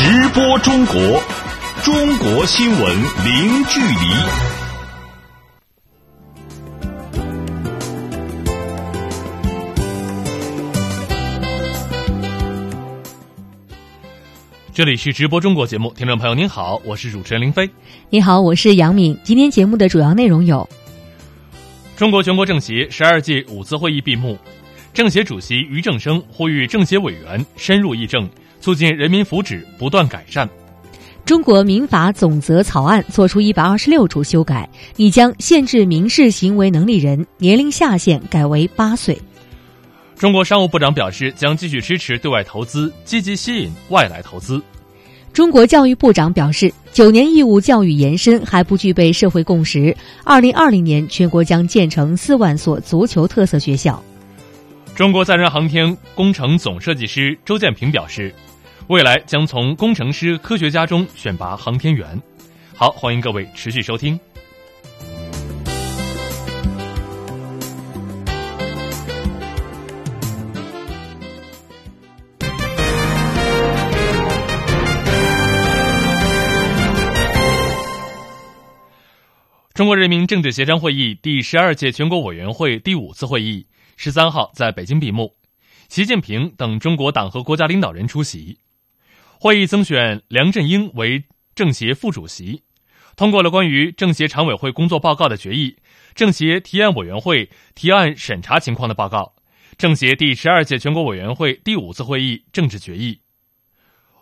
直播中国，中国新闻零距离。这里是直播中国节目，听众朋友您好，我是主持人林飞。你好，我是杨敏。今天节目的主要内容有：中国全国政协十二届五次会议闭幕，政协主席俞正声呼吁政协委员深入议政，促进人民福祉不断改善。中国民法总则草案作出一百二十六处修改，拟将限制民事行为能力人年龄下限改为八岁。中国商务部长表示，将继续支持对外投资，积极吸引外来投资。中国教育部长表示，九年义务教育延伸还不具备社会共识。二零二零年，全国将建成四万所足球特色学校。中国载人航天工程总设计师周建平表示，未来将从工程师、科学家中选拔航天员。好，欢迎各位持续收听。中国人民政治协商会议第十二届全国委员会第五次会议十三号在北京闭幕，习近平等中国党和国家领导人出席。会议增选梁振英为政协副主席，通过了关于政协常委会工作报告的决议、政协提案委员会提案审查情况的报告、政协第十二届全国委员会第五次会议政治决议。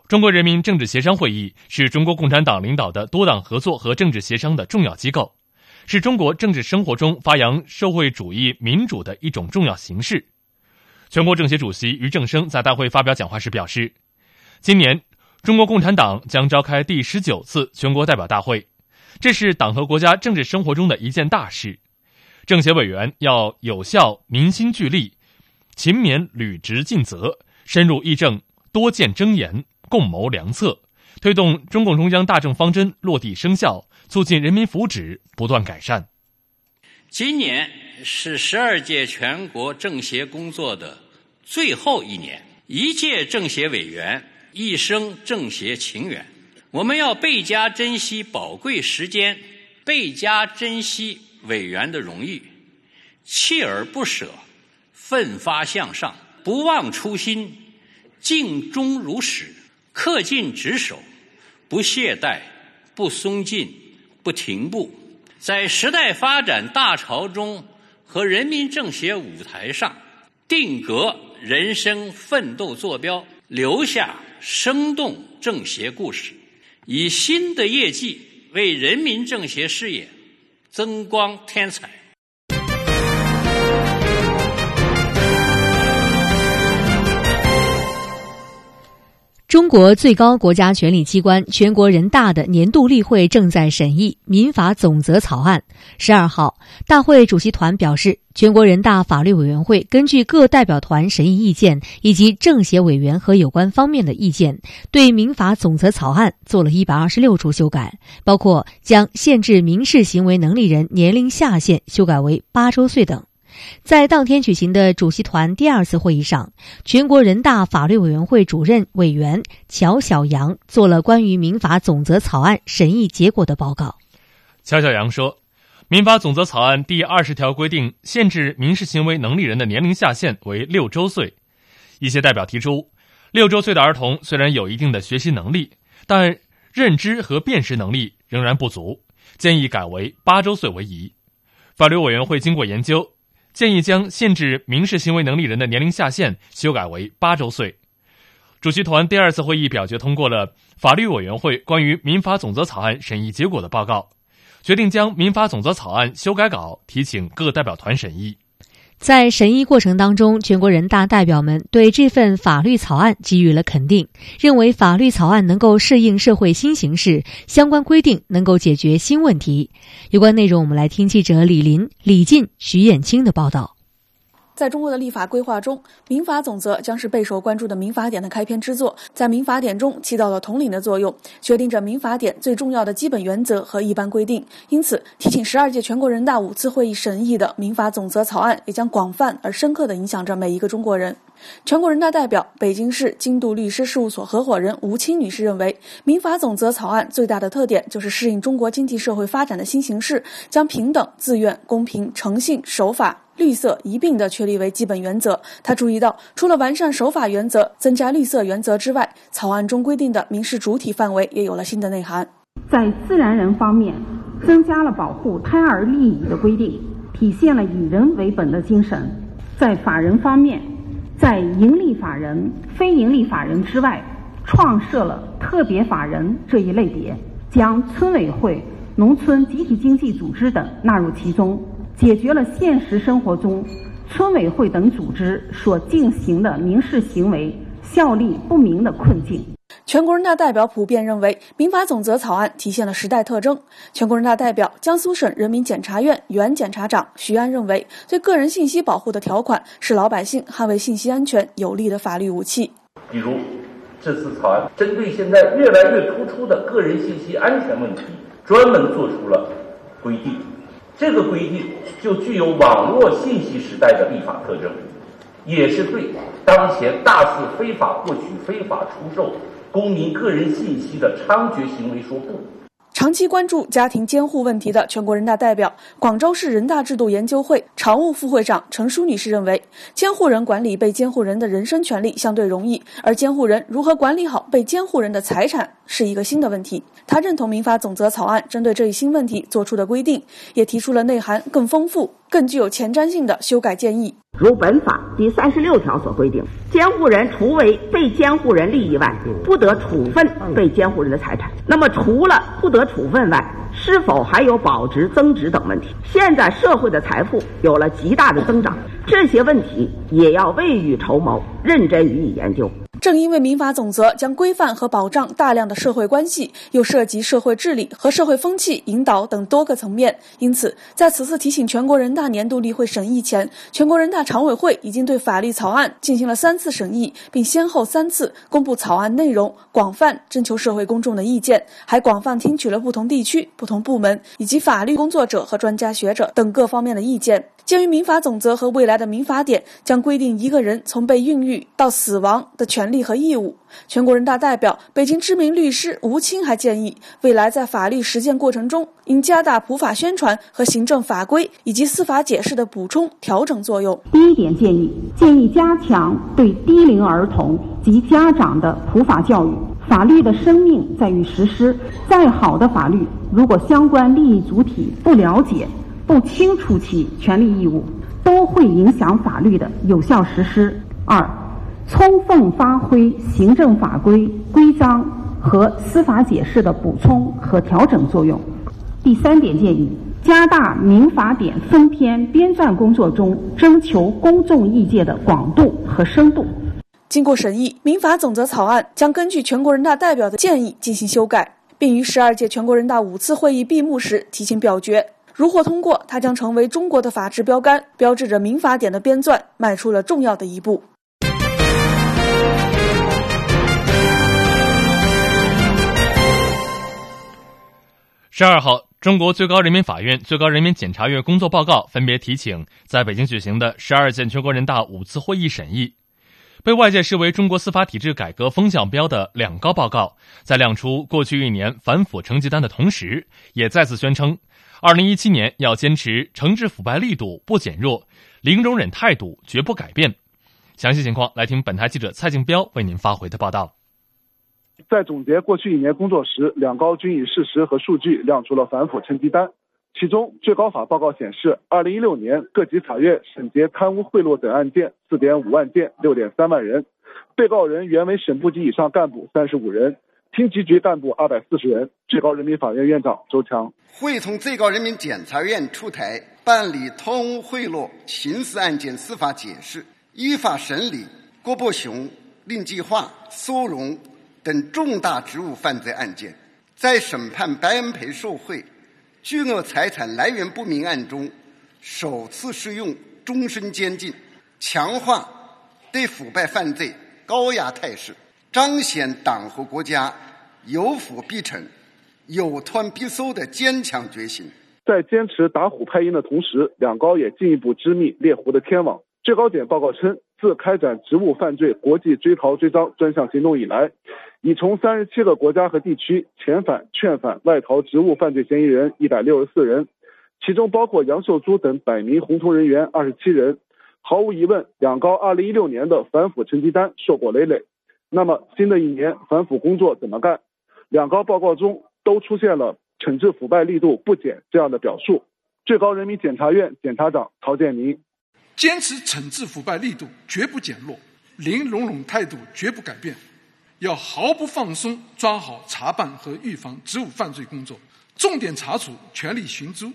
中国人民政治协商会议是中国共产党领导的多党合作和政治协商的重要机构。是中国政治生活中发扬社会主义民主的一种重要形式。全国政协主席俞正声在大会发表讲话时表示，今年中国共产党将召开第十九次全国代表大会，这是党和国家政治生活中的一件大事。政协委员要有效民心聚力，勤勉履职尽责，深入议政，多见争言，共谋良策，推动中共中央大政方针落地生效。促进人民福祉不断改善。今年是十二届全国政协工作的最后一年，一届政协委员，一生政协情缘。我们要倍加珍惜宝贵时间，倍加珍惜委员的荣誉，锲而不舍，奋发向上，不忘初心，尽忠如始，恪尽职守，不懈怠，不松劲。不停步，在时代发展大潮中和人民政协舞台上定格人生奋斗坐标，留下生动政协故事，以新的业绩为人民政协事业增光添彩。中国最高国家权力机关全国人大的年度例会正在审议民法总则草案。十二号，大会主席团表示，全国人大法律委员会根据各代表团审议意见以及政协委员和有关方面的意见，对民法总则草案做了一百二十六处修改，包括将限制民事行为能力人年龄下限修改为八周岁等。在当天举行的主席团第二次会议上，全国人大法律委员会主任委员乔晓阳做了关于民法总则草案审议结果的报告。乔晓阳说，民法总则草案第二十条规定，限制民事行为能力人的年龄下限为六周岁。一些代表提出，六周岁的儿童虽然有一定的学习能力，但认知和辨识能力仍然不足，建议改为八周岁为宜。法律委员会经过研究。建议将限制民事行为能力人的年龄下限修改为八周岁。主席团第二次会议表决通过了法律委员会关于民法总则草案审议结果的报告，决定将民法总则草案修改稿提请各代表团审议。在审议过程当中，全国人大代表们对这份法律草案给予了肯定，认为法律草案能够适应社会新形势，相关规定能够解决新问题。有关内容，我们来听记者李林、李进、徐艳青的报道。在中国的立法规划中，民法总则将是备受关注的民法典的开篇之作，在民法典中起到了统领的作用，决定着民法典最重要的基本原则和一般规定。因此，提请十二届全国人大五次会议审议的民法总则草案，也将广泛而深刻地影响着每一个中国人。全国人大代表、北京市金度律师事务所合伙人吴清女士认为，民法总则草案最大的特点就是适应中国经济社会发展的新形势，将平等、自愿、公平、诚信、守法。绿色一并的确立为基本原则。他注意到，除了完善守法原则、增加绿色原则之外，草案中规定的民事主体范围也有了新的内涵。在自然人方面，增加了保护胎儿利益的规定，体现了以人为本的精神；在法人方面，在盈利法人、非盈利法人之外，创设了特别法人这一类别，将村委会、农村集体经济组织等纳入其中。解决了现实生活中村委会等组织所进行的民事行为效力不明的困境。全国人大代表普遍认为，民法总则草案体现了时代特征。全国人大代表、江苏省人民检察院原检察长徐安认为，对个人信息保护的条款是老百姓捍卫信息安全有力的法律武器。比如，这次草案针对现在越来越突出的个人信息安全问题，专门做出了规定。这个规定就具有网络信息时代的立法特征，也是对当前大肆非法获取、非法出售公民个人信息的猖獗行为说不。长期关注家庭监护问题的全国人大代表、广州市人大制度研究会常务副会长陈淑女士认为，监护人管理被监护人的人身权利相对容易，而监护人如何管理好被监护人的财产是一个新的问题。她认同民法总则草案针对这一新问题作出的规定，也提出了内涵更丰富。更具有前瞻性的修改建议，如本法第三十六条所规定，监护人除为被监护人利益外，不得处分被监护人的财产。那么，除了不得处分外，是否还有保值增值等问题？现在社会的财富有了极大的增长，这些问题也要未雨绸缪，认真予以研究。正因为民法总则将规范和保障大量的社会关系，又涉及社会治理和社会风气引导等多个层面，因此在此次提请全国人大年度例会审议前，全国人大常委会已经对法律草案进行了三次审议，并先后三次公布草案内容，广泛征求社会公众的意见，还广泛听取了不同地区、不同部门以及法律工作者和专家学者等各方面的意见。鉴于民法总则和未来的民法典将规定一个人从被孕育到死亡的权权利和义务，全国人大代表、北京知名律师吴清还建议，未来在法律实践过程中，应加大普法宣传和行政法规以及司法解释的补充调整作用。第一点建议，建议加强对低龄儿童及家长的普法教育。法律的生命在于实施，再好的法律，如果相关利益主体不了解。不清楚其权利义务，都会影响法律的有效实施。二，充分发挥行政法规规章和司法解释的补充和调整作用。第三点建议，加大民法典分篇编撰工作中征求公众意见的广度和深度。经过审议，民法总则草案将根据全国人大代表的建议进行修改，并于十二届全国人大五次会议闭幕时提请表决。如获通过，它将成为中国的法治标杆，标志着民法典的编纂迈出了重要的一步。十二号，中国最高人民法院、最高人民检察院工作报告分别提请在北京举行的十二届全国人大五次会议审议。被外界视为中国司法体制改革风向标的两高报告，在亮出过去一年反腐成绩单的同时，也再次宣称。二零一七年要坚持惩治腐败力度不减弱，零容忍态度绝不改变。详细情况来听本台记者蔡静彪为您发回的报道。在总结过去一年工作时，两高均以事实和数据亮出了反腐成绩单。其中，最高法报告显示，二零一六年各级法院审结贪污贿赂等案件四点五万件，六点三万人，被告人原为省部级以上干部三十五人。厅级局干部二百四十人，最高人民法院院长周强会同最高人民检察院出台办理贪污贿赂刑事案件司法解释、依法审理郭伯雄、令计划、苏荣等重大职务犯罪案件，在审判白恩培受贿、巨额财产来源不明案中，首次适用终身监禁。强化对腐败犯罪高压态势，彰显党和国家有腐必惩、有贪必搜的坚强决心。在坚持打虎拍鹰的同时，两高也进一步织密猎狐的天网。最高检报告称，自开展职务犯罪国际追逃追赃专项行动以来，已从三十七个国家和地区遣返、劝返外逃职务犯罪嫌疑人一百六十四人，其中包括杨秀珠等百名红通人员二十七人。毫无疑问，两高二零一六年的反腐成绩单硕果累累。那么，新的一年反腐工作怎么干？两高报告中都出现了惩治腐败力度不减这样的表述。最高人民检察院检察长曹建民。坚持惩治腐败力度绝不减弱，零容忍态度绝不改变，要毫不放松抓好查办和预防职务犯罪工作，重点查处权力寻租、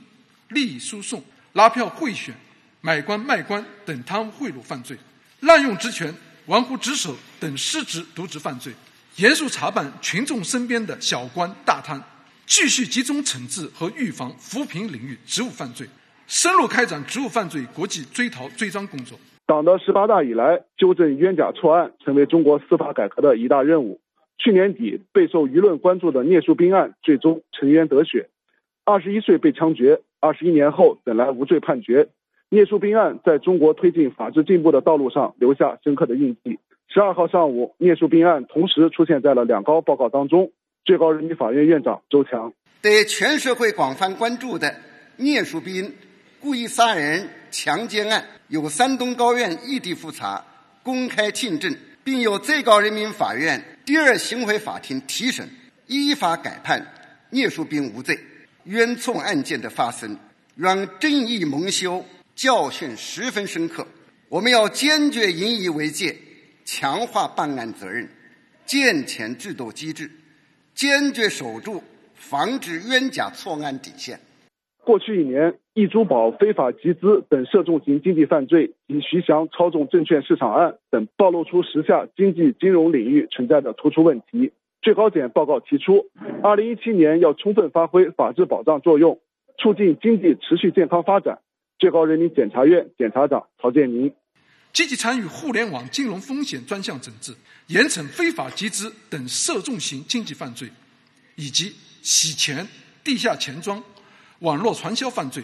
利益输送、拉票贿选、买官卖官等贪污贿赂犯罪，滥用职权、玩忽职守等失职渎职犯罪，严肃查办群众身边的小官大贪，继续集中惩治和预防扶贫领域职务犯罪。深入开展职务犯罪国际追逃追赃工作。党的十八大以来，纠正冤假错案成为中国司法改革的一大任务。去年底，备受舆论关注的聂树斌案最终沉冤得雪，二十一岁被枪决，二十一年后等来无罪判决。聂树斌案在中国推进法治进步的道路上留下深刻的印记。十二号上午，聂树斌案同时出现在了两高报告当中。最高人民法院院长周强对全社会广泛关注的聂树斌。故意杀人、强奸案由山东高院异地复查、公开听证，并由最高人民法院第二巡回法庭提审，依法改判聂树斌无罪。冤错案件的发生，让正义蒙羞，教训十分深刻。我们要坚决引以为戒，强化办案责任，健全制度机制，坚决守住防止冤假错案底线。过去一年，易珠宝非法集资等涉重型经济犯罪及徐翔操纵证券市场案等，暴露出时下经济金融领域存在的突出问题。最高检报告提出，二零一七年要充分发挥法治保障作用，促进经济持续健康发展。最高人民检察院检察长曹建民积极参与互联网金融风险专项整治，严惩非法集资等涉重型经济犯罪，以及洗钱、地下钱庄。网络传销犯罪，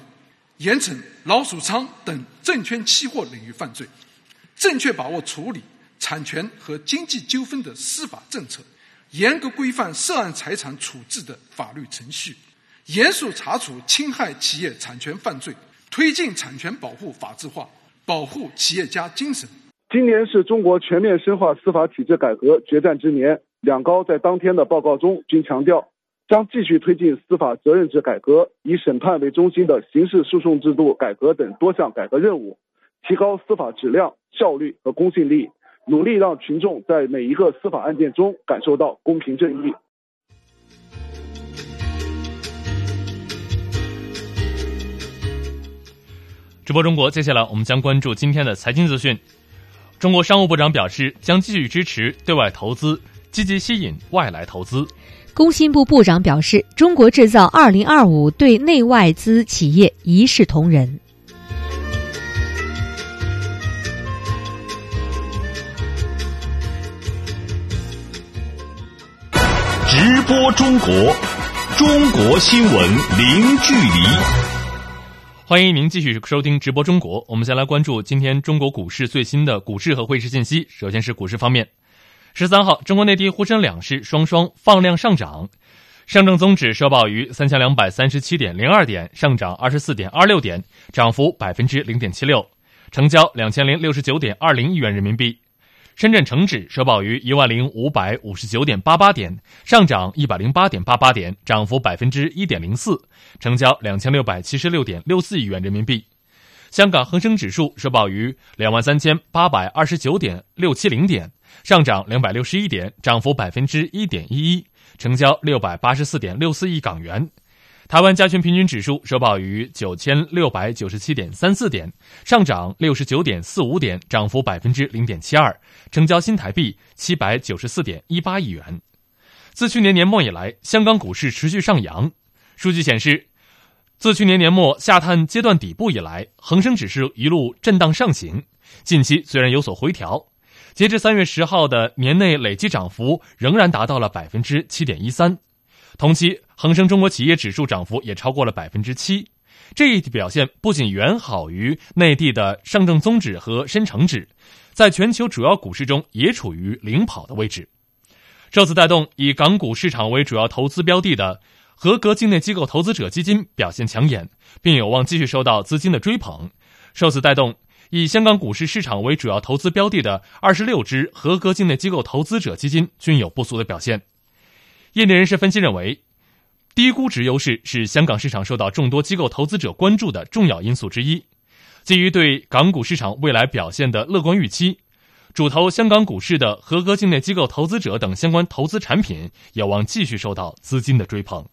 严惩老鼠仓等证券期货领域犯罪，正确把握处理产权和经济纠纷的司法政策，严格规范涉案财产处置的法律程序，严肃查处侵害企业产权犯罪，推进产权保护法治化，保护企业家精神。今年是中国全面深化司法体制改革决战之年，两高在当天的报告中均强调。将继续推进司法责任制改革，以审判为中心的刑事诉讼制度改革等多项改革任务，提高司法质量、效率和公信力，努力让群众在每一个司法案件中感受到公平正义。直播中国，接下来我们将关注今天的财经资讯。中国商务部长表示，将继续支持对外投资，积极吸引外来投资。工信部部长表示，中国制造二零二五对内外资企业一视同仁。直播中国，中国新闻零距离。欢迎您继续收听直播中国。我们先来关注今天中国股市最新的股市和汇市信息。首先是股市方面。十三号，中国内地沪深两市双双放量上涨，上证综指收报于三千两百三十七点零二点，上涨二十四点二六点，涨幅百分之零点七六，成交两千零六十九点二零亿元人民币；深圳成指收报于一万零五百五十九点八八点，上涨一百零八点八八点，涨幅百分之一点零四，成交两千六百七十六点六四亿元人民币。香港恒生指数收报于两万三千八百二十九点六七零点，上涨两百六十一点，涨幅百分之一点一一，成交六百八十四点六四亿港元。台湾加权平均指数收报于九千六百九十七点三四点，上涨六十九点四五点，涨幅百分之零点七二，成交新台币七百九十四点一八亿元。自去年年末以来，香港股市持续上扬。数据显示。自去年年末下探阶段底部以来，恒生指数一路震荡上行，近期虽然有所回调，截至三月十号的年内累计涨幅仍然达到了百分之七点一三。同期，恒生中国企业指数涨幅也超过了百分之七，这一表现不仅远好于内地的上证综指和深成指，在全球主要股市中也处于领跑的位置。受此带动，以港股市场为主要投资标的的合格境内机构投资者基金表现抢眼，并有望继续受到资金的追捧。受此带动，以香港股市市场为主要投资标的的二十六只合格境内机构投资者基金均有不俗的表现。业内人士分析认为，低估值优势是香港市场受到众多机构投资者关注的重要因素之一。基于对港股市场未来表现的乐观预期，主投香港股市的合格境内机构投资者等相关投资产品有望继续受到资金的追捧。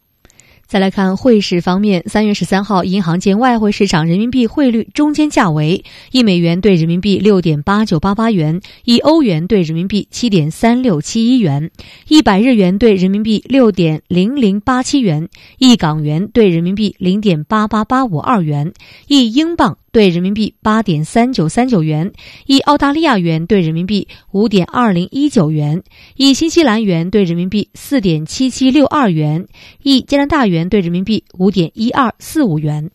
再来看汇市方面，三月十三号，银行间外汇市场人民币汇率中间价为一美元兑人民币六点八九八八元，一欧元兑人民币七点三六七一元，一百日元兑人民币六点零零八七元，一港元兑人民币零点八八八五二元，一英镑。兑人民币八点三九三九元，一澳大利亚元兑人民币五点二零一九元，一新西兰元兑人民币四点七七六二元，一加拿大元兑人民币五点一二四五元。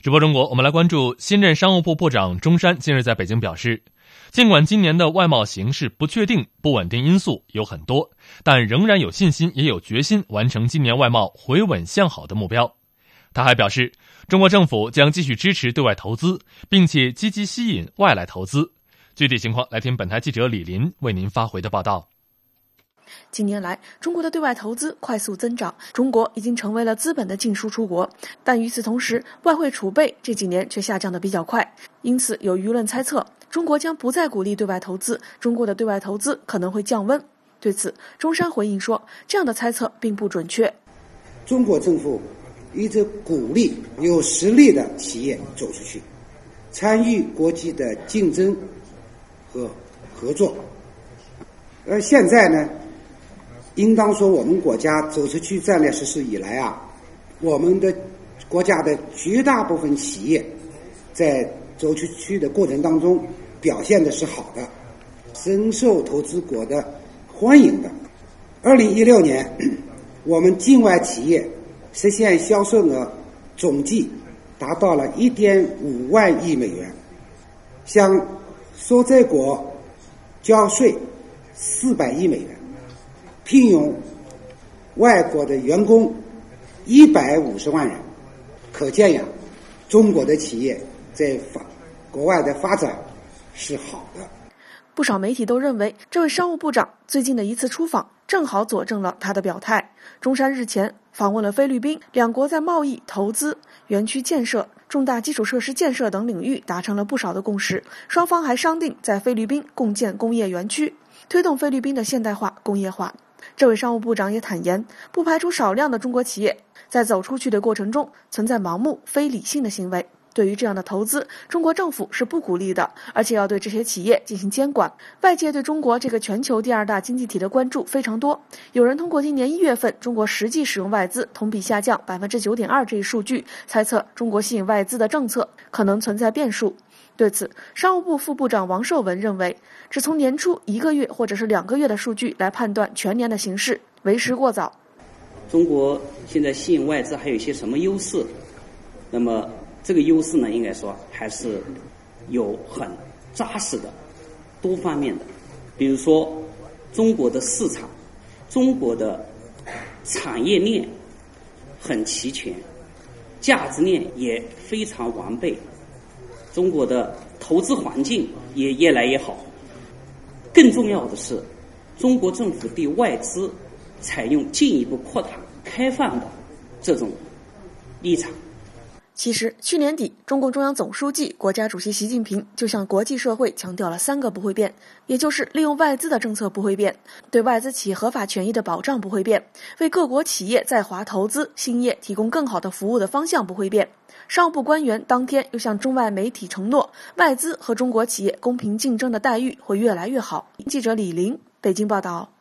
直播中国，我们来关注新任商务部部长钟山近日在北京表示。尽管今年的外贸形势不确定、不稳定因素有很多，但仍然有信心，也有决心完成今年外贸回稳向好的目标。他还表示，中国政府将继续支持对外投资，并且积极吸引外来投资。具体情况，来听本台记者李林为您发回的报道。近年来，中国的对外投资快速增长，中国已经成为了资本的净输出国。但与此同时，外汇储备这几年却下降的比较快，因此有舆论猜测。中国将不再鼓励对外投资，中国的对外投资可能会降温。对此，中山回应说：“这样的猜测并不准确。中国政府一直鼓励有实力的企业走出去，参与国际的竞争和合作。而现在呢，应当说，我们国家走出去战略实施以来啊，我们的国家的绝大部分企业在走出去的过程当中。”表现的是好的，深受投资国的欢迎的。二零一六年，我们境外企业实现销售额总计达到了一点五万亿美元，向所在国交税四百亿美元，聘用外国的员工一百五十万人。可见呀，中国的企业在发国外的发展。是好的。不少媒体都认为，这位商务部长最近的一次出访正好佐证了他的表态。中山日前访问了菲律宾，两国在贸易、投资、园区建设、重大基础设施建设等领域达成了不少的共识。双方还商定在菲律宾共建工业园区，推动菲律宾的现代化、工业化。这位商务部长也坦言，不排除少量的中国企业在走出去的过程中存在盲目、非理性的行为。对于这样的投资，中国政府是不鼓励的，而且要对这些企业进行监管。外界对中国这个全球第二大经济体的关注非常多。有人通过今年一月份中国实际使用外资同比下降百分之九点二这一数据，猜测中国吸引外资的政策可能存在变数。对此，商务部副部长王受文认为，只从年初一个月或者是两个月的数据来判断全年的形势，为时过早。中国现在吸引外资还有一些什么优势？那么？这个优势呢，应该说还是有很扎实的、多方面的。比如说，中国的市场、中国的产业链很齐全，价值链也非常完备，中国的投资环境也越来越好。更重要的是，中国政府对外资采用进一步扩大、开放的这种立场。其实，去年底，中共中央总书记、国家主席习近平就向国际社会强调了三个不会变，也就是利用外资的政策不会变，对外资企业合法权益的保障不会变，为各国企业在华投资兴业提供更好的服务的方向不会变。商务部官员当天又向中外媒体承诺，外资和中国企业公平竞争的待遇会越来越好。记者李玲，北京报道。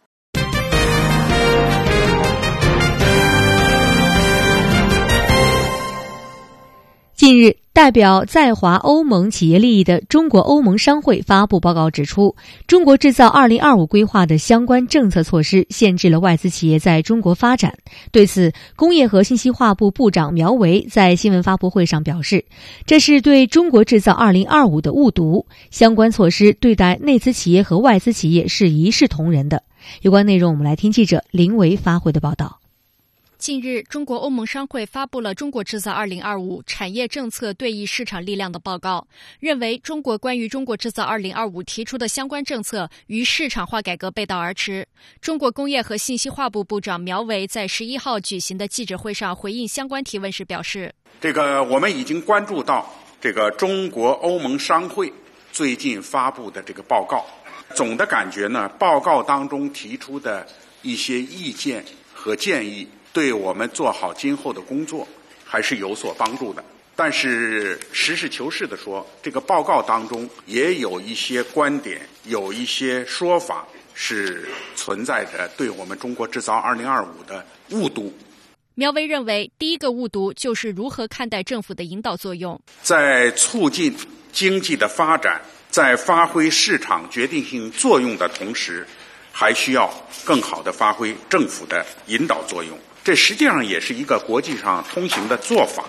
近日，代表在华欧盟企业利益的中国欧盟商会发布报告指出，中国制造二零二五规划的相关政策措施限制了外资企业在中国发展。对此，工业和信息化部部长苗圩在新闻发布会上表示，这是对中国制造二零二五的误读，相关措施对待内资企业和外资企业是一视同仁的。有关内容，我们来听记者林维发回的报道。近日，中国欧盟商会发布了《中国制造2025》产业政策对应市场力量的报告，认为中国关于中国制造2025提出的相关政策与市场化改革背道而驰。中国工业和信息化部部长苗圩在十一号举行的记者会上回应相关提问时表示：“这个我们已经关注到这个中国欧盟商会最近发布的这个报告，总的感觉呢，报告当中提出的一些意见和建议。”对我们做好今后的工作还是有所帮助的。但是实事求是的说，这个报告当中也有一些观点，有一些说法是存在着对我们中国制造二零二五的误读。苗圩认为，第一个误读就是如何看待政府的引导作用，在促进经济的发展，在发挥市场决定性作用的同时，还需要更好的发挥政府的引导作用。这实际上也是一个国际上通行的做法。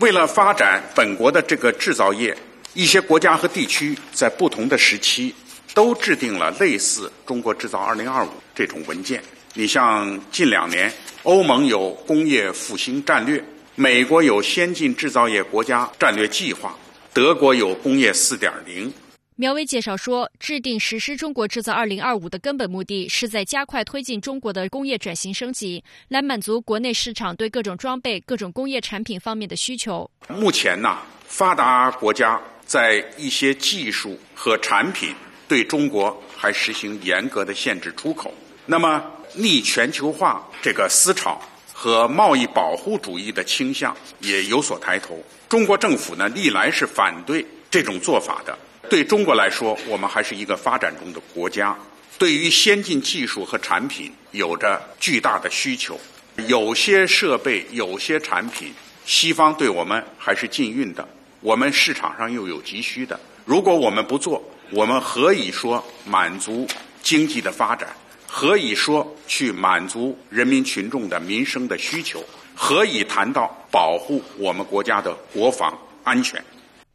为了发展本国的这个制造业，一些国家和地区在不同的时期都制定了类似《中国制造2025》这种文件。你像近两年，欧盟有工业复兴战略，美国有先进制造业国家战略计划，德国有工业4.0。苗圩介绍说，制定实施“中国制造 2025” 的根本目的是在加快推进中国的工业转型升级，来满足国内市场对各种装备、各种工业产品方面的需求。目前呢，发达国家在一些技术和产品对中国还实行严格的限制出口。那么，逆全球化这个思潮和贸易保护主义的倾向也有所抬头。中国政府呢，历来是反对这种做法的。对中国来说，我们还是一个发展中的国家，对于先进技术和产品有着巨大的需求。有些设备、有些产品，西方对我们还是禁运的，我们市场上又有急需的。如果我们不做，我们何以说满足经济的发展？何以说去满足人民群众的民生的需求？何以谈到保护我们国家的国防安全？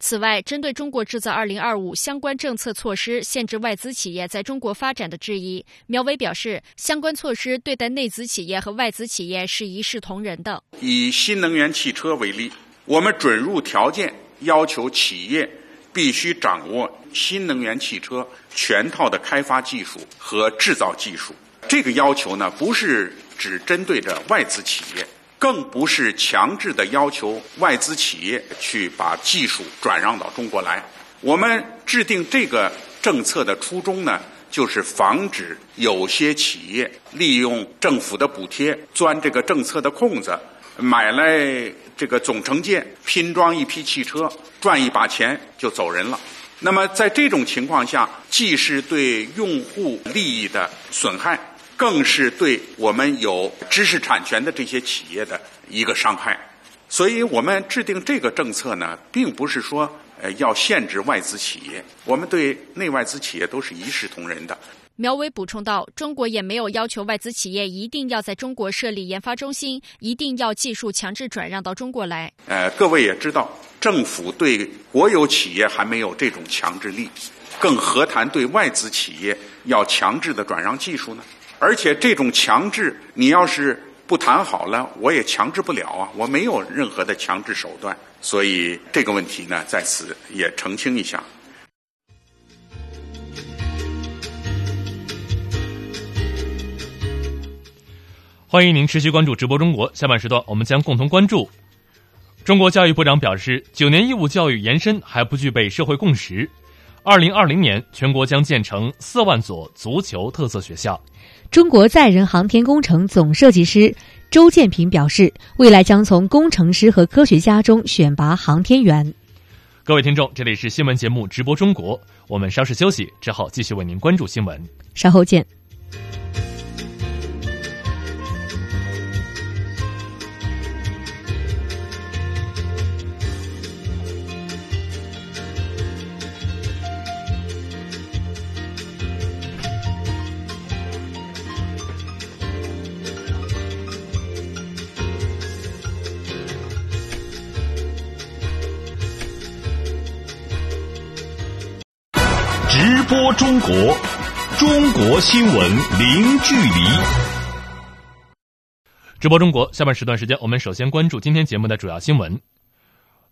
此外，针对中国制造2025相关政策措施限制外资企业在中国发展的质疑，苗圩表示，相关措施对待内资企业和外资企业是一视同仁的。以新能源汽车为例，我们准入条件要求企业必须掌握新能源汽车全套的开发技术和制造技术。这个要求呢，不是只针对着外资企业。更不是强制的要求外资企业去把技术转让到中国来。我们制定这个政策的初衷呢，就是防止有些企业利用政府的补贴钻这个政策的空子，买来这个总成件拼装一批汽车，赚一把钱就走人了。那么在这种情况下，既是对用户利益的损害。更是对我们有知识产权的这些企业的一个伤害，所以我们制定这个政策呢，并不是说呃要限制外资企业，我们对内外资企业都是一视同仁的。苗圩补充道：“中国也没有要求外资企业一定要在中国设立研发中心，一定要技术强制转让到中国来。呃，各位也知道，政府对国有企业还没有这种强制力，更何谈对外资企业要强制的转让技术呢？”而且这种强制，你要是不谈好了，我也强制不了啊！我没有任何的强制手段，所以这个问题呢，在此也澄清一下。欢迎您持续关注直播中国。下半时段，我们将共同关注：中国教育部长表示，九年义务教育延伸还不具备社会共识。二零二零年，全国将建成四万所足球特色学校。中国载人航天工程总设计师周建平表示，未来将从工程师和科学家中选拔航天员。各位听众，这里是新闻节目直播中国，我们稍事休息之后继续为您关注新闻，稍后见。中国，中国新闻零距离。直播中国下半时段时间，我们首先关注今天节目的主要新闻。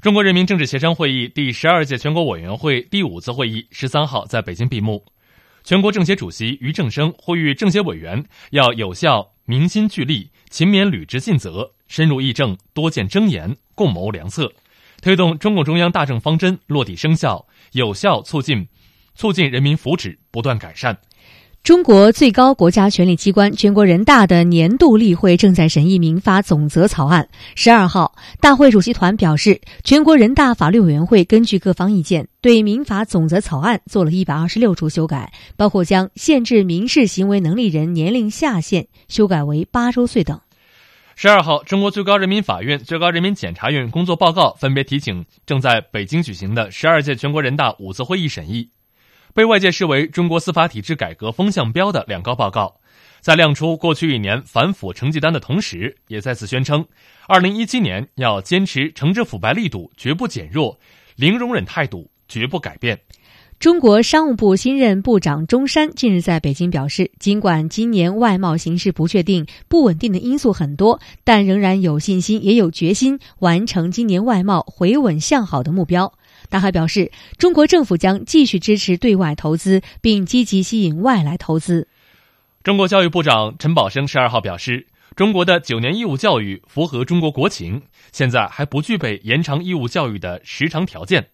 中国人民政治协商会议第十二届全国委员会第五次会议十三号在北京闭幕。全国政协主席俞正声呼吁政协委员要有效凝心聚力、勤勉履职尽责、深入议政、多见真言、共谋良策，推动中共中央大政方针落地生效，有效促进。促进人民福祉不断改善。中国最高国家权力机关全国人大的年度例会正在审议民法总则草案。十二号，大会主席团表示，全国人大法律委员会根据各方意见，对民法总则草案做了一百二十六处修改，包括将限制民事行为能力人年龄下限修改为八周岁等。十二号，中国最高人民法院、最高人民检察院工作报告分别提请正在北京举行的十二届全国人大五次会议审议。被外界视为中国司法体制改革风向标的两高报告，在亮出过去一年反腐成绩单的同时，也再次宣称，二零一七年要坚持惩治腐败力度绝不减弱，零容忍态度绝不改变。中国商务部新任部长钟山近日在北京表示，尽管今年外贸形势不确定、不稳定的因素很多，但仍然有信心，也有决心完成今年外贸回稳向好的目标。他还表示，中国政府将继续支持对外投资，并积极吸引外来投资。中国教育部长陈宝生十二号表示，中国的九年义务教育符合中国国情，现在还不具备延长义务教育的时长条件。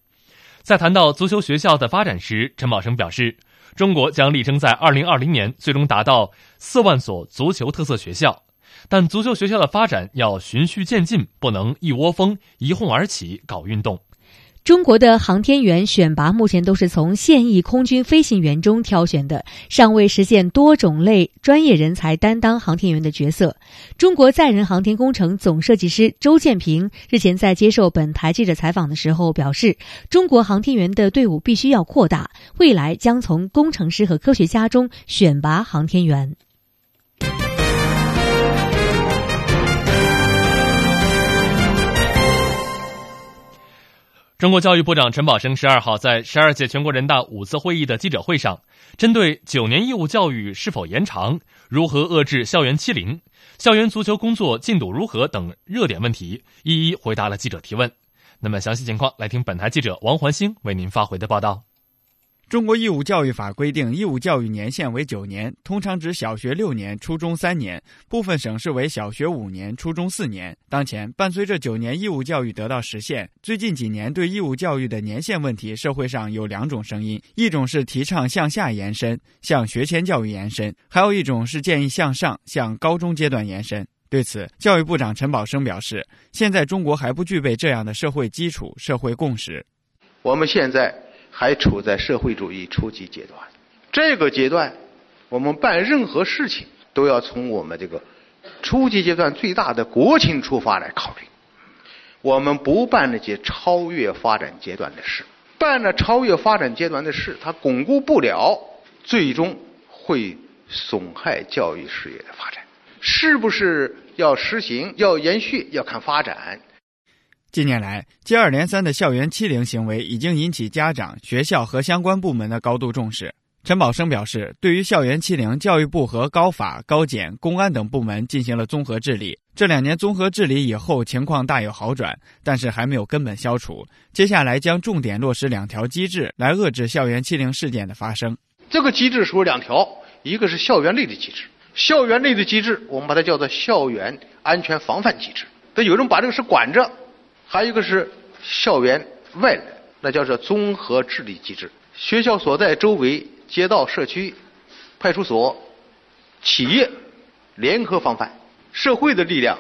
在谈到足球学校的发展时，陈宝生表示，中国将力争在二零二零年最终达到四万所足球特色学校，但足球学校的发展要循序渐进，不能一窝蜂一哄而起搞运动。中国的航天员选拔目前都是从现役空军飞行员中挑选的，尚未实现多种类专业人才担当航天员的角色。中国载人航天工程总设计师周建平日前在接受本台记者采访的时候表示，中国航天员的队伍必须要扩大，未来将从工程师和科学家中选拔航天员。中国教育部长陈宝生十二号在十二届全国人大五次会议的记者会上，针对九年义务教育是否延长、如何遏制校园欺凌、校园足球工作进度如何等热点问题，一一回答了记者提问。那么详细情况，来听本台记者王环星为您发回的报道。中国义务教育法规定，义务教育年限为九年，通常指小学六年、初中三年，部分省市为小学五年、初中四年。当前，伴随着九年义务教育得到实现，最近几年对义务教育的年限问题，社会上有两种声音：一种是提倡向下延伸，向学前教育延伸；还有一种是建议向上，向高中阶段延伸。对此，教育部长陈宝生表示，现在中国还不具备这样的社会基础、社会共识。我们现在。还处在社会主义初级阶段，这个阶段，我们办任何事情都要从我们这个初级阶段最大的国情出发来考虑。我们不办那些超越发展阶段的事，办了超越发展阶段的事，它巩固不了，最终会损害教育事业的发展。是不是要实行、要延续，要看发展。近年来，接二连三的校园欺凌行为已经引起家长、学校和相关部门的高度重视。陈宝生表示，对于校园欺凌，教育部和高法、高检、公安等部门进行了综合治理。这两年综合治理以后，情况大有好转，但是还没有根本消除。接下来将重点落实两条机制，来遏制校园欺凌事件的发生。这个机制说两条，一个是校园内的机制，校园内的机制我们把它叫做校园安全防范机制。那有人把这个事管着。还有一个是校园外的，那叫做综合治理机制。学校所在周围街道、社区、派出所、企业联合防范，社会的力量、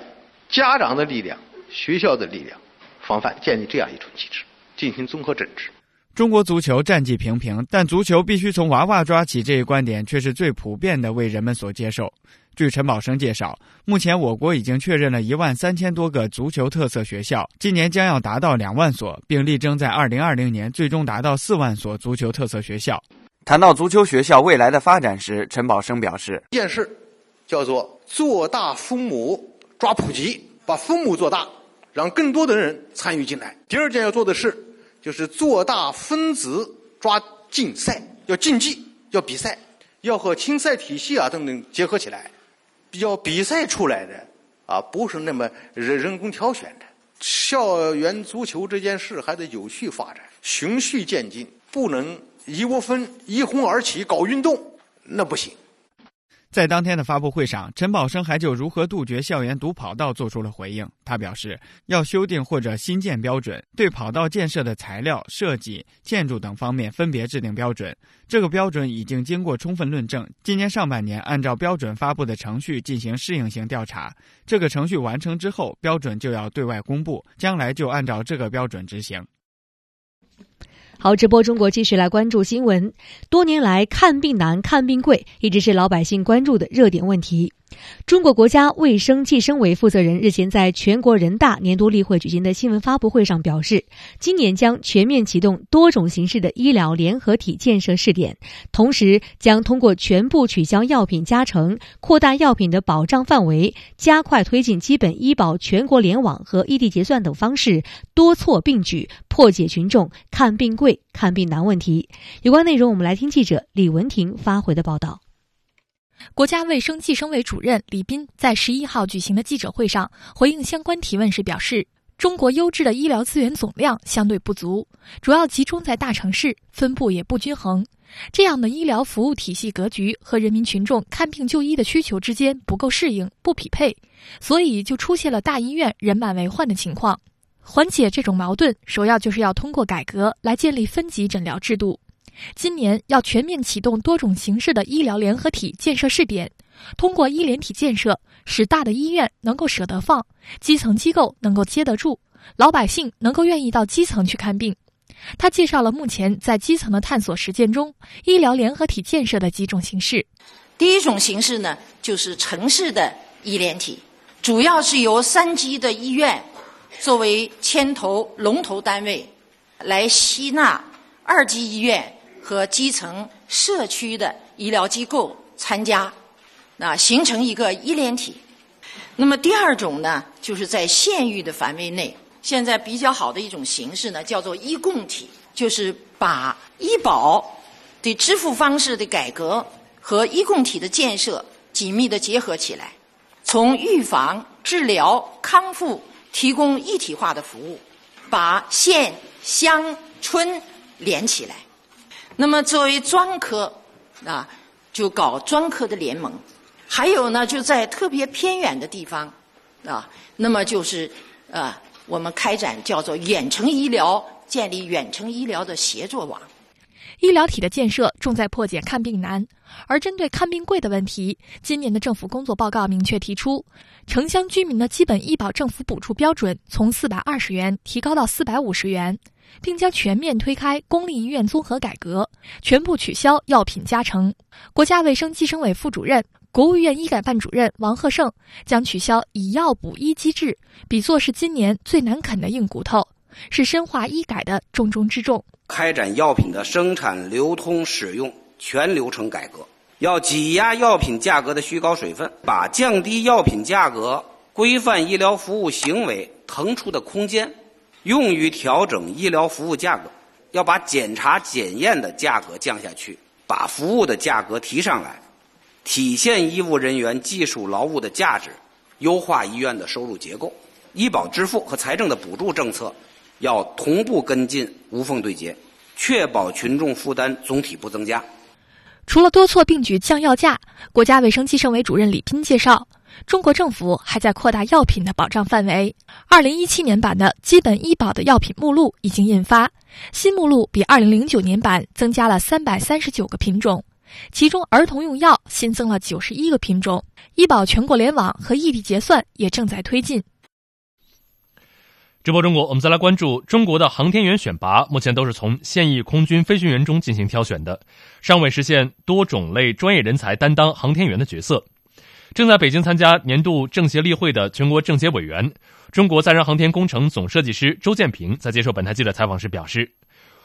家长的力量、学校的力量，防范建立这样一种机制，进行综合整治。中国足球战绩平平，但足球必须从娃娃抓起这一观点却是最普遍的，为人们所接受。据陈宝生介绍，目前我国已经确认了一万三千多个足球特色学校，今年将要达到两万所，并力争在二零二零年最终达到四万所足球特色学校。谈到足球学校未来的发展时，陈宝生表示：一件事叫做做大父母，抓普及，把父母做大，让更多的人参与进来。第二件要做的事就是做大分子，抓竞赛，要竞技，要比赛，要和青赛体系啊等等结合起来，要比赛出来的啊，不是那么人人工挑选的。校园足球这件事还得有序发展，循序渐进，不能一窝蜂一哄而起搞运动，那不行。在当天的发布会上，陈宝生还就如何杜绝校园堵跑道做出了回应。他表示，要修订或者新建标准，对跑道建设的材料、设计、建筑等方面分别制定标准。这个标准已经经过充分论证，今年上半年按照标准发布的程序进行适应性调查。这个程序完成之后，标准就要对外公布，将来就按照这个标准执行。好，直播中国继续来关注新闻。多年来，看病难、看病贵，一直是老百姓关注的热点问题。中国国家卫生计生委负责人日前在全国人大年度例会举行的新闻发布会上表示，今年将全面启动多种形式的医疗联合体建设试点，同时将通过全部取消药品加成、扩大药品的保障范围、加快推进基本医保全国联网和异地结算等方式，多措并举，破解群众看病贵、看病难问题。有关内容，我们来听记者李文婷发回的报道。国家卫生计生委主任李斌在十一号举行的记者会上回应相关提问时表示，中国优质的医疗资源总量相对不足，主要集中在大城市，分布也不均衡。这样的医疗服务体系格局和人民群众看病就医的需求之间不够适应、不匹配，所以就出现了大医院人满为患的情况。缓解这种矛盾，首要就是要通过改革来建立分级诊疗制度。今年要全面启动多种形式的医疗联合体建设试点，通过医联体建设，使大的医院能够舍得放，基层机构能够接得住，老百姓能够愿意到基层去看病。他介绍了目前在基层的探索实践中，医疗联合体建设的几种形式。第一种形式呢，就是城市的医联体，主要是由三级的医院作为牵头龙头单位，来吸纳二级医院。和基层社区的医疗机构参加，那形成一个医联体。那么第二种呢，就是在县域的范围内，现在比较好的一种形式呢，叫做医共体，就是把医保的支付方式的改革和医共体的建设紧密的结合起来，从预防、治疗、康复提供一体化的服务，把县、乡村连起来。那么，作为专科啊，就搞专科的联盟；还有呢，就在特别偏远的地方啊，那么就是啊，我们开展叫做远程医疗，建立远程医疗的协作网。医疗体的建设重在破解看病难，而针对看病贵的问题，今年的政府工作报告明确提出，城乡居民的基本医保政府补助标准从四百二十元提高到四百五十元。并将全面推开公立医院综合改革，全部取消药品加成。国家卫生计生委副主任、国务院医改办主任王贺胜将取消以药补医机制，比作是今年最难啃的硬骨头，是深化医改的重中之重。开展药品的生产、流通、使用全流程改革，要挤压药品价格的虚高水分，把降低药品价格、规范医疗服务行为腾出的空间。用于调整医疗服务价格，要把检查检验的价格降下去，把服务的价格提上来，体现医务人员技术劳务的价值，优化医院的收入结构，医保支付和财政的补助政策要同步跟进，无缝对接，确保群众负担总体不增加。除了多措并举降药价，国家卫生计生委主任李斌介绍。中国政府还在扩大药品的保障范围。二零一七年版的基本医保的药品目录已经印发，新目录比二零零九年版增加了三百三十九个品种，其中儿童用药新增了九十一个品种。医保全国联网和异地结算也正在推进。直播中国，我们再来关注中国的航天员选拔，目前都是从现役空军飞行员中进行挑选的，尚未实现多种类专业人才担当航天员的角色。正在北京参加年度政协例会的全国政协委员、中国载人航天工程总设计师周建平在接受本台记者采访时表示：“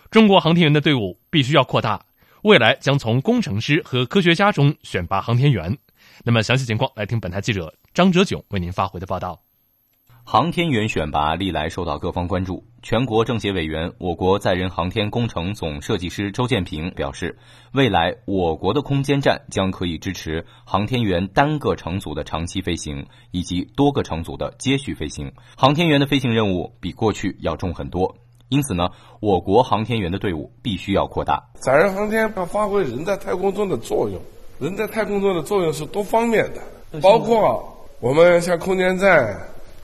中国航天员的队伍必须要扩大，未来将从工程师和科学家中选拔航天员。”那么详细情况，来听本台记者张哲炯为您发回的报道。航天员选拔历来受到各方关注。全国政协委员、我国载人航天工程总设计师周建平表示，未来我国的空间站将可以支持航天员单个乘组的长期飞行，以及多个乘组的接续飞行。航天员的飞行任务比过去要重很多，因此呢，我国航天员的队伍必须要扩大。载人航天要发挥人在太空中的作用，人在太空中的作用是多方面的，包括我们像空间站。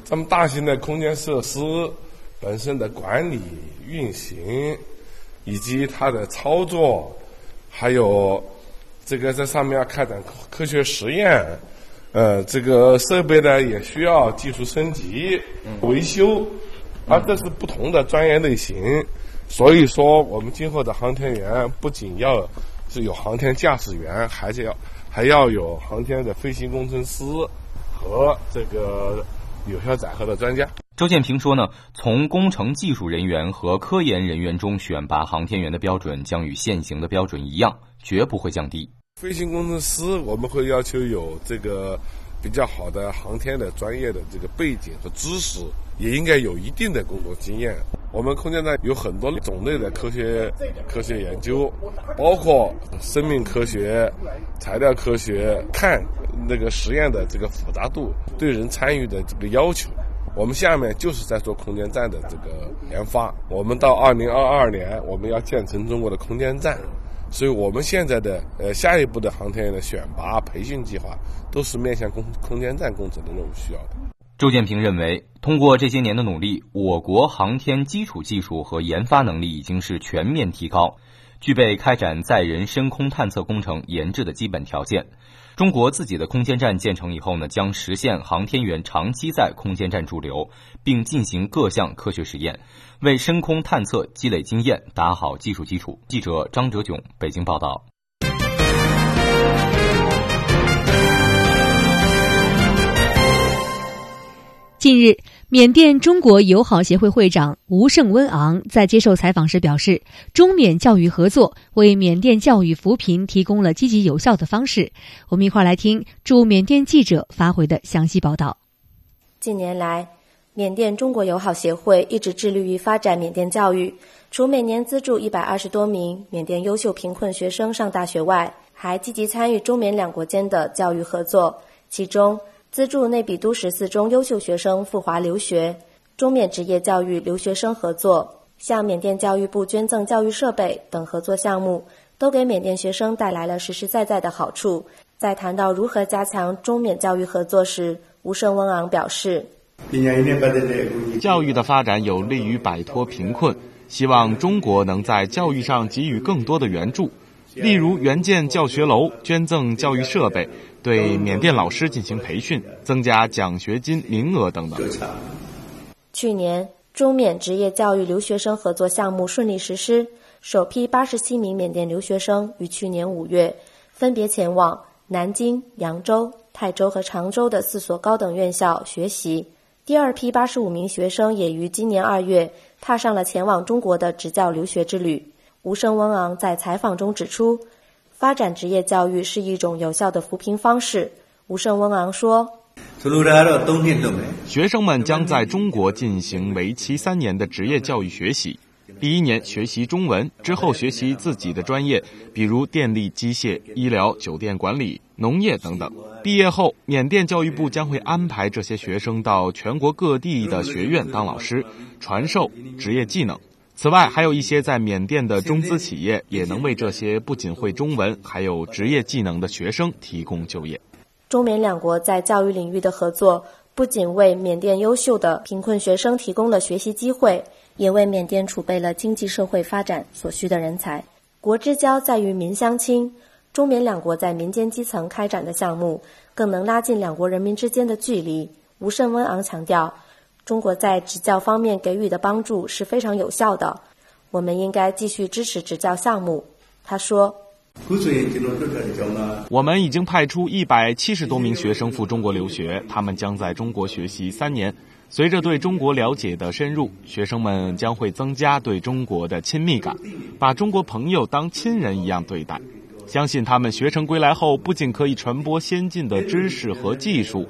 这么大型的空间设施本身的管理运行，以及它的操作，还有这个在上面要开展科学实验，呃，这个设备呢也需要技术升级、维修，而这是不同的专业类型。所以说，我们今后的航天员不仅要是有航天驾驶员，还是要还要有航天的飞行工程师和这个。有效载荷的专家周建平说呢，从工程技术人员和科研人员中选拔航天员的标准将与现行的标准一样，绝不会降低。飞行工程师我们会要求有这个比较好的航天的专业的这个背景和知识，也应该有一定的工作经验。我们空间站有很多种类的科学科学研究，包括生命科学、材料科学，看那个实验的这个复杂度，对人参与的这个要求。我们下面就是在做空间站的这个研发。我们到二零二二年，我们要建成中国的空间站，所以我们现在的呃下一步的航天员的选拔培训计划，都是面向空空间站工程的任务需要的。周建平认为，通过这些年的努力，我国航天基础技术和研发能力已经是全面提高，具备开展载人深空探测工程研制的基本条件。中国自己的空间站建成以后呢，将实现航天员长期在空间站驻留，并进行各项科学实验，为深空探测积累经验，打好技术基础。记者张哲炯，北京报道。近日，缅甸中国友好协会会长吴胜温昂在接受采访时表示，中缅教育合作为缅甸教育扶贫提供了积极有效的方式。我们一块来听驻缅甸记者发回的详细报道。近年来，缅甸中国友好协会一直致力于发展缅甸教育，除每年资助一百二十多名缅甸优秀贫困学生上大学外，还积极参与中缅两国间的教育合作，其中。资助内比都十四中优秀学生赴华留学，中缅职业教育留学生合作，向缅甸教育部捐赠教育设备等合作项目，都给缅甸学生带来了实实在在的好处。在谈到如何加强中缅教育合作时，吴胜温昂表示：“教育的发展有利于摆脱贫困，希望中国能在教育上给予更多的援助，例如援建教学楼、捐赠教育设备。”对缅甸老师进行培训，增加奖学金名额等等。去年，中缅职业教育留学生合作项目顺利实施，首批八十七名缅甸留学生于去年五月分别前往南京、扬州、泰州和常州的四所高等院校学习。第二批八十五名学生也于今年二月踏上了前往中国的执教留学之旅。吴声汪昂在采访中指出。发展职业教育是一种有效的扶贫方式。吴胜温昂说：“学生们将在中国进行为期三年的职业教育学习，第一年学习中文，之后学习自己的专业，比如电力、机械、医疗、酒店管理、农业等等。毕业后，缅甸教育部将会安排这些学生到全国各地的学院当老师，传授职业技能。”此外，还有一些在缅甸的中资企业也能为这些不仅会中文，还有职业技能的学生提供就业。中缅两国在教育领域的合作，不仅为缅甸优秀的贫困学生提供了学习机会，也为缅甸储备了经济社会发展所需的人才。国之交在于民相亲，中缅两国在民间基层开展的项目，更能拉近两国人民之间的距离。吴胜温昂强调。中国在职教方面给予的帮助是非常有效的，我们应该继续支持职教项目。他说：“我们已经派出一百七十多名学生赴中国留学，他们将在中国学习三年。随着对中国了解的深入，学生们将会增加对中国的亲密感，把中国朋友当亲人一样对待。相信他们学成归来后，不仅可以传播先进的知识和技术。”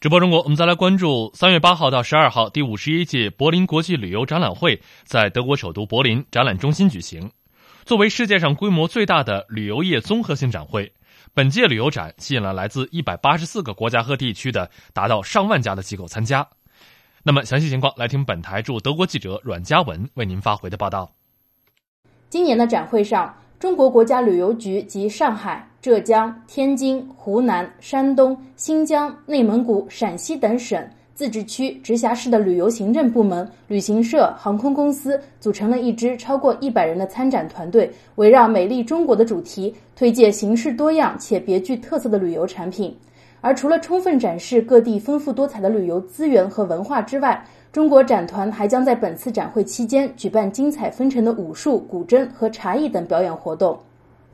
直播中国，我们再来关注三月八号到十二号第五十一届柏林国际旅游展览会在德国首都柏林展览中心举行。作为世界上规模最大的旅游业综合性展会，本届旅游展吸引了来自一百八十四个国家和地区的达到上万家的机构参加。那么详细情况，来听本台驻德国记者阮嘉文为您发回的报道。今年的展会上，中国国家旅游局及上海。浙江、天津、湖南、山东、新疆、内蒙古、陕西等省、自治区、直辖市的旅游行政部门、旅行社、航空公司组成了一支超过一百人的参展团队，围绕“美丽中国”的主题，推介形式多样且别具特色的旅游产品。而除了充分展示各地丰富多彩的旅游资源和文化之外，中国展团还将在本次展会期间举办精彩纷呈的武术、古筝和茶艺等表演活动。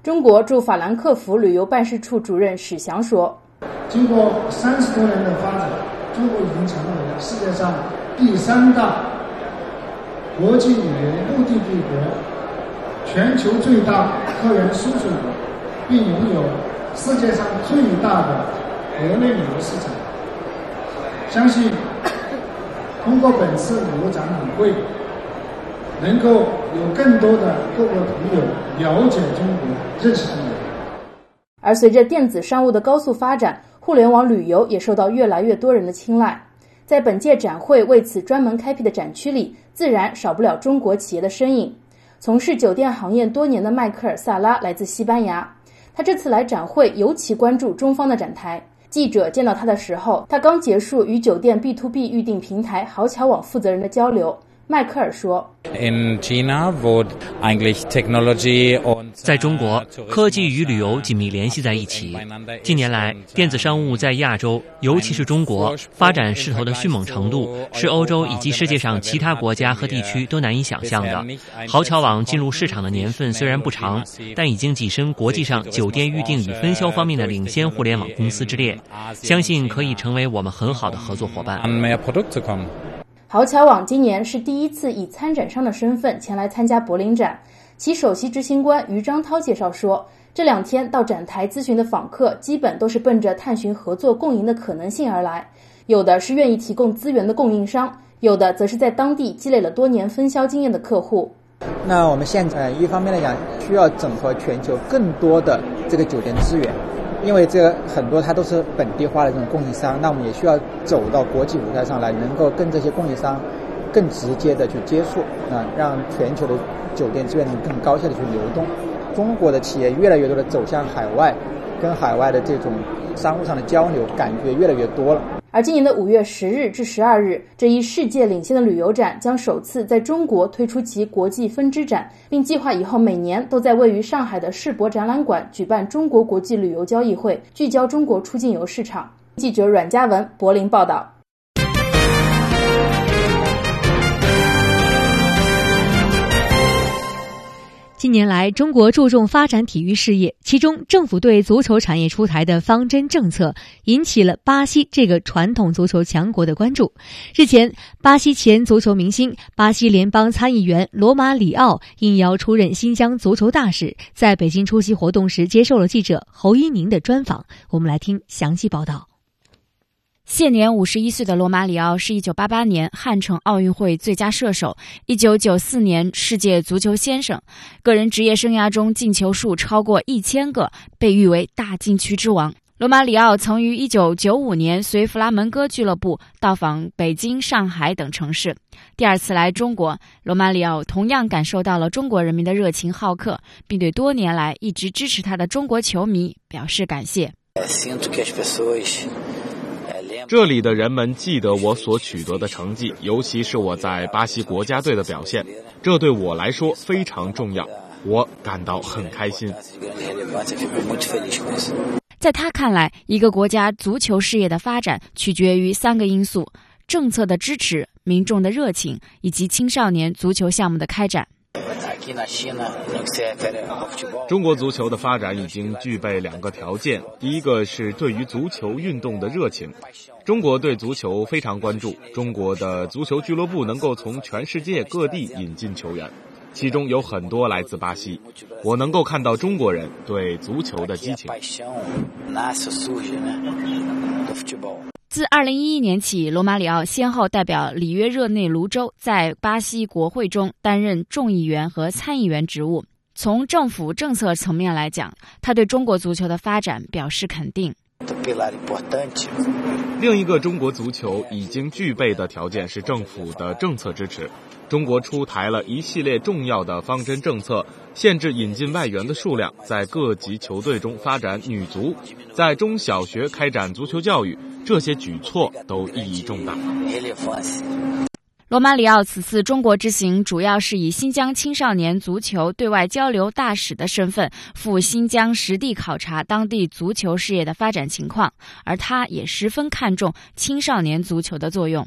中国驻法兰克福旅游办事处主任史翔说：“经过三十多年的发展，中国已经成为了世界上第三大国际旅游目的地国，全球最大客源输出国，并拥有世界上最大的国内旅游市场。相信通过本次旅游展览会。”能够有更多的各国朋友了解中国、认识中国。而随着电子商务的高速发展，互联网旅游也受到越来越多人的青睐。在本届展会为此专门开辟的展区里，自然少不了中国企业的身影。从事酒店行业多年的迈克尔·萨拉来自西班牙，他这次来展会尤其关注中方的展台。记者见到他的时候，他刚结束与酒店 B to B 预订平台豪桥网负责人的交流。迈克尔说：“在中国，科技与旅游紧密联系在一起。近年来，电子商务在亚洲，尤其是中国，发展势头的迅猛程度，是欧洲以及世界上其他国家和地区都难以想象的。豪桥网进入市场的年份虽然不长，但已经跻身国际上酒店预订与分销方面的领先互联网公司之列，相信可以成为我们很好的合作伙伴。”豪桥网今年是第一次以参展商的身份前来参加柏林展。其首席执行官于张涛介绍说，这两天到展台咨询的访客，基本都是奔着探寻合作共赢的可能性而来，有的是愿意提供资源的供应商，有的则是在当地积累了多年分销经验的客户。那我们现在一方面来讲，需要整合全球更多的这个酒店资源。因为这很多它都是本地化的这种供应商，那我们也需要走到国际舞台上来，能够跟这些供应商更直接的去接触啊，让全球的酒店资源能更高效的去流动。中国的企业越来越多的走向海外，跟海外的这种商务上的交流感觉越来越多了。而今年的五月十日至十二日，这一世界领先的旅游展将首次在中国推出其国际分支展，并计划以后每年都在位于上海的世博展览馆举办中国国际旅游交易会，聚焦中国出境游市场。记者阮嘉文，柏林报道。近年来，中国注重发展体育事业，其中政府对足球产业出台的方针政策引起了巴西这个传统足球强国的关注。日前，巴西前足球明星、巴西联邦参议员罗马里奥应邀出任新疆足球大使，在北京出席活动时接受了记者侯一宁的专访。我们来听详细报道。现年五十一岁的罗马里奥是一九八八年汉城奥运会最佳射手，一九九四年世界足球先生，个人职业生涯中进球数超过一千个，被誉为大禁区之王。罗马里奥曾于一九九五年随弗拉门戈俱乐部到访北京、上海等城市。第二次来中国，罗马里奥同样感受到了中国人民的热情好客，并对多年来一直支持他的中国球迷表示感谢。这里的人们记得我所取得的成绩，尤其是我在巴西国家队的表现，这对我来说非常重要，我感到很开心。在他看来，一个国家足球事业的发展取决于三个因素：政策的支持、民众的热情以及青少年足球项目的开展。中国足球的发展已经具备两个条件，第一个是对于足球运动的热情。中国对足球非常关注，中国的足球俱乐部能够从全世界各地引进球员，其中有很多来自巴西。我能够看到中国人对足球的激情。自二零一一年起，罗马里奥先后代表里约热内卢州在巴西国会中担任众议员和参议员职务。从政府政策层面来讲，他对中国足球的发展表示肯定。另一个中国足球已经具备的条件是政府的政策支持。中国出台了一系列重要的方针政策，限制引进外援的数量，在各级球队中发展女足，在中小学开展足球教育，这些举措都意义重大。罗马里奥此次中国之行，主要是以新疆青少年足球对外交流大使的身份赴新疆实地考察当地足球事业的发展情况，而他也十分看重青少年足球的作用。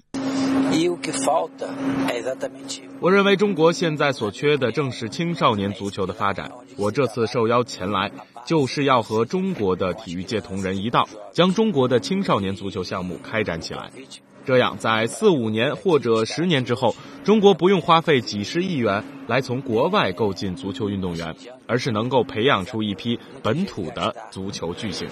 我认为中国现在所缺的正是青少年足球的发展。我这次受邀前来，就是要和中国的体育界同仁一道，将中国的青少年足球项目开展起来。这样，在四五年或者十年之后，中国不用花费几十亿元来从国外购进足球运动员，而是能够培养出一批本土的足球巨星。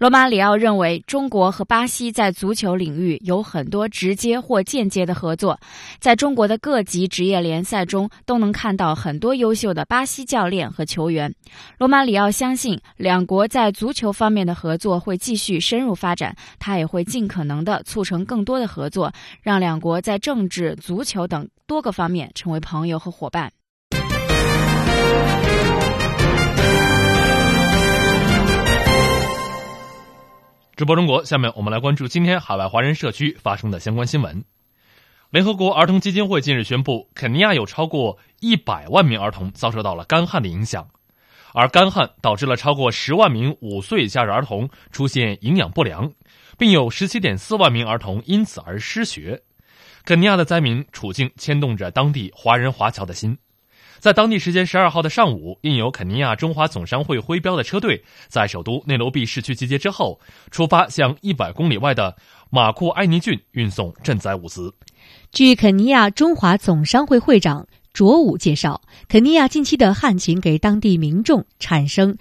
罗马里奥认为，中国和巴西在足球领域有很多直接或间接的合作，在中国的各级职业联赛中都能看到很多优秀的巴西教练和球员。罗马里奥相信，两国在足球方面的合作会继续深入发展，他也会尽可能的促成更多的合作，让两国在政治、足球等多个方面成为朋友和伙伴。直播中国，下面我们来关注今天海外华人社区发生的相关新闻。联合国儿童基金会近日宣布，肯尼亚有超过一百万名儿童遭受到了干旱的影响，而干旱导致了超过十万名五岁以下的儿童出现营养不良，并有十七点四万名儿童因此而失学。肯尼亚的灾民处境牵动着当地华人华侨的心。在当地时间十二号的上午，印有肯尼亚中华总商会徽标的车队在首都内罗毕市区集结之后，出发向一百公里外的马库埃尼郡运送赈灾物资。据肯尼亚中华总商会会长卓武介绍，肯尼亚近期的旱情给当地民众产生。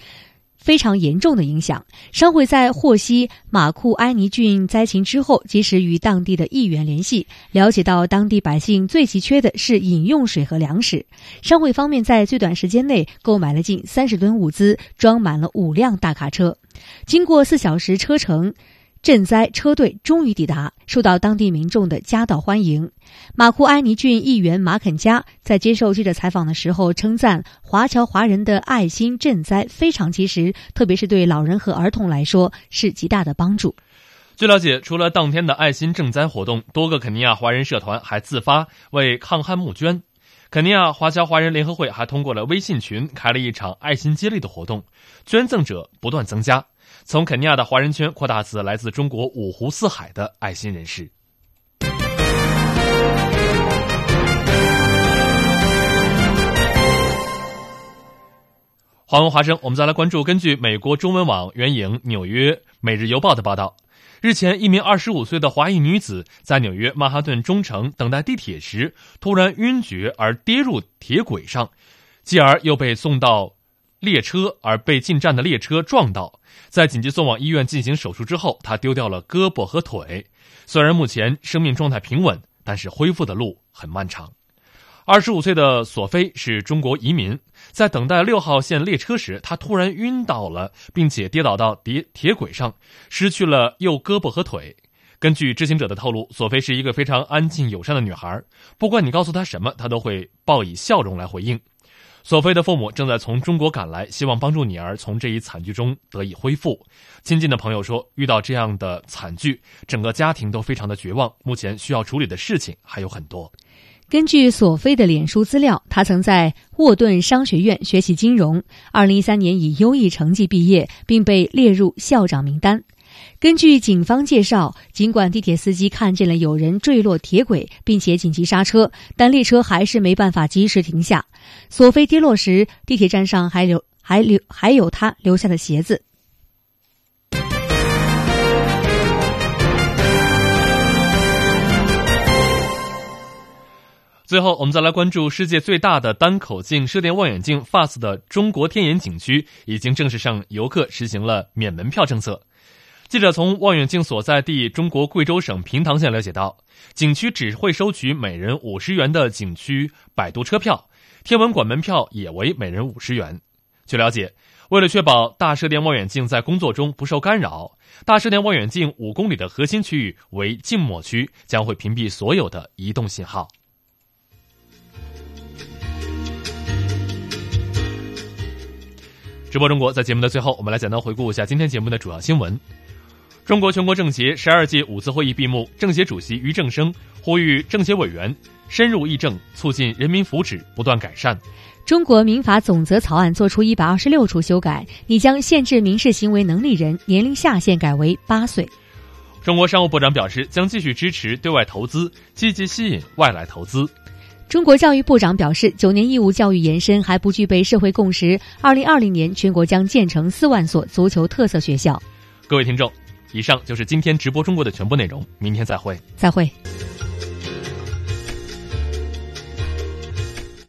非常严重的影响。商会在获悉马库埃尼郡灾情之后，及时与当地的议员联系，了解到当地百姓最急缺的是饮用水和粮食。商会方面在最短时间内购买了近三十吨物资，装满了五辆大卡车。经过四小时车程。赈灾车队终于抵达，受到当地民众的夹道欢迎。马库埃尼郡议员马肯加在接受记者采访的时候称赞，华侨华人的爱心赈灾非常及时，特别是对老人和儿童来说是极大的帮助。据了解，除了当天的爱心赈灾活动，多个肯尼亚华人社团还自发为抗旱募捐。肯尼亚华侨华人联合会还通过了微信群开了一场爱心接力的活动，捐赠者不断增加。从肯尼亚的华人圈扩大至来自中国五湖四海的爱心人士。华文华生，我们再来关注。根据美国中文网援引《纽约每日邮报》的报道，日前，一名二十五岁的华裔女子在纽约曼哈顿中城等待地铁时，突然晕厥而跌入铁轨上，继而又被送到。列车而被进站的列车撞到，在紧急送往医院进行手术之后，他丢掉了胳膊和腿。虽然目前生命状态平稳，但是恢复的路很漫长。二十五岁的索菲是中国移民，在等待六号线列车时，他突然晕倒了，并且跌倒到铁铁轨上，失去了右胳膊和腿。根据知情者的透露，索菲是一个非常安静友善的女孩，不管你告诉她什么，她都会报以笑容来回应。索菲的父母正在从中国赶来，希望帮助女儿从这一惨剧中得以恢复。亲近的朋友说，遇到这样的惨剧，整个家庭都非常的绝望。目前需要处理的事情还有很多。根据索菲的脸书资料，他曾在沃顿商学院学习金融，二零一三年以优异成绩毕业，并被列入校长名单。根据警方介绍，尽管地铁司机看见了有人坠落铁轨，并且紧急刹车，但列车还是没办法及时停下。索菲跌落时，地铁站上还留还留还有他留下的鞋子。最后，我们再来关注世界最大的单口径射电望远镜 FAST 的中国天眼景区，已经正式向游客实行了免门票政策。记者从望远镜所在地中国贵州省平塘县了解到，景区只会收取每人五十元的景区摆渡车票，天文馆门票也为每人五十元。据了解，为了确保大射电望远镜在工作中不受干扰，大射电望远镜五公里的核心区域为静默区，将会屏蔽所有的移动信号。直播中国，在节目的最后，我们来简单回顾一下今天节目的主要新闻。中国全国政协十二届五次会议闭幕，政协主席俞正声呼吁政协委员深入议政，促进人民福祉不断改善。中国民法总则草案作出一百二十六处修改，拟将限制民事行为能力人年龄下限改为八岁。中国商务部长表示，将继续支持对外投资，积极吸引外来投资。中国教育部长表示，九年义务教育延伸还不具备社会共识。二零二零年，全国将建成四万所足球特色学校。各位听众，以上就是今天直播中国的全部内容，明天再会。再会。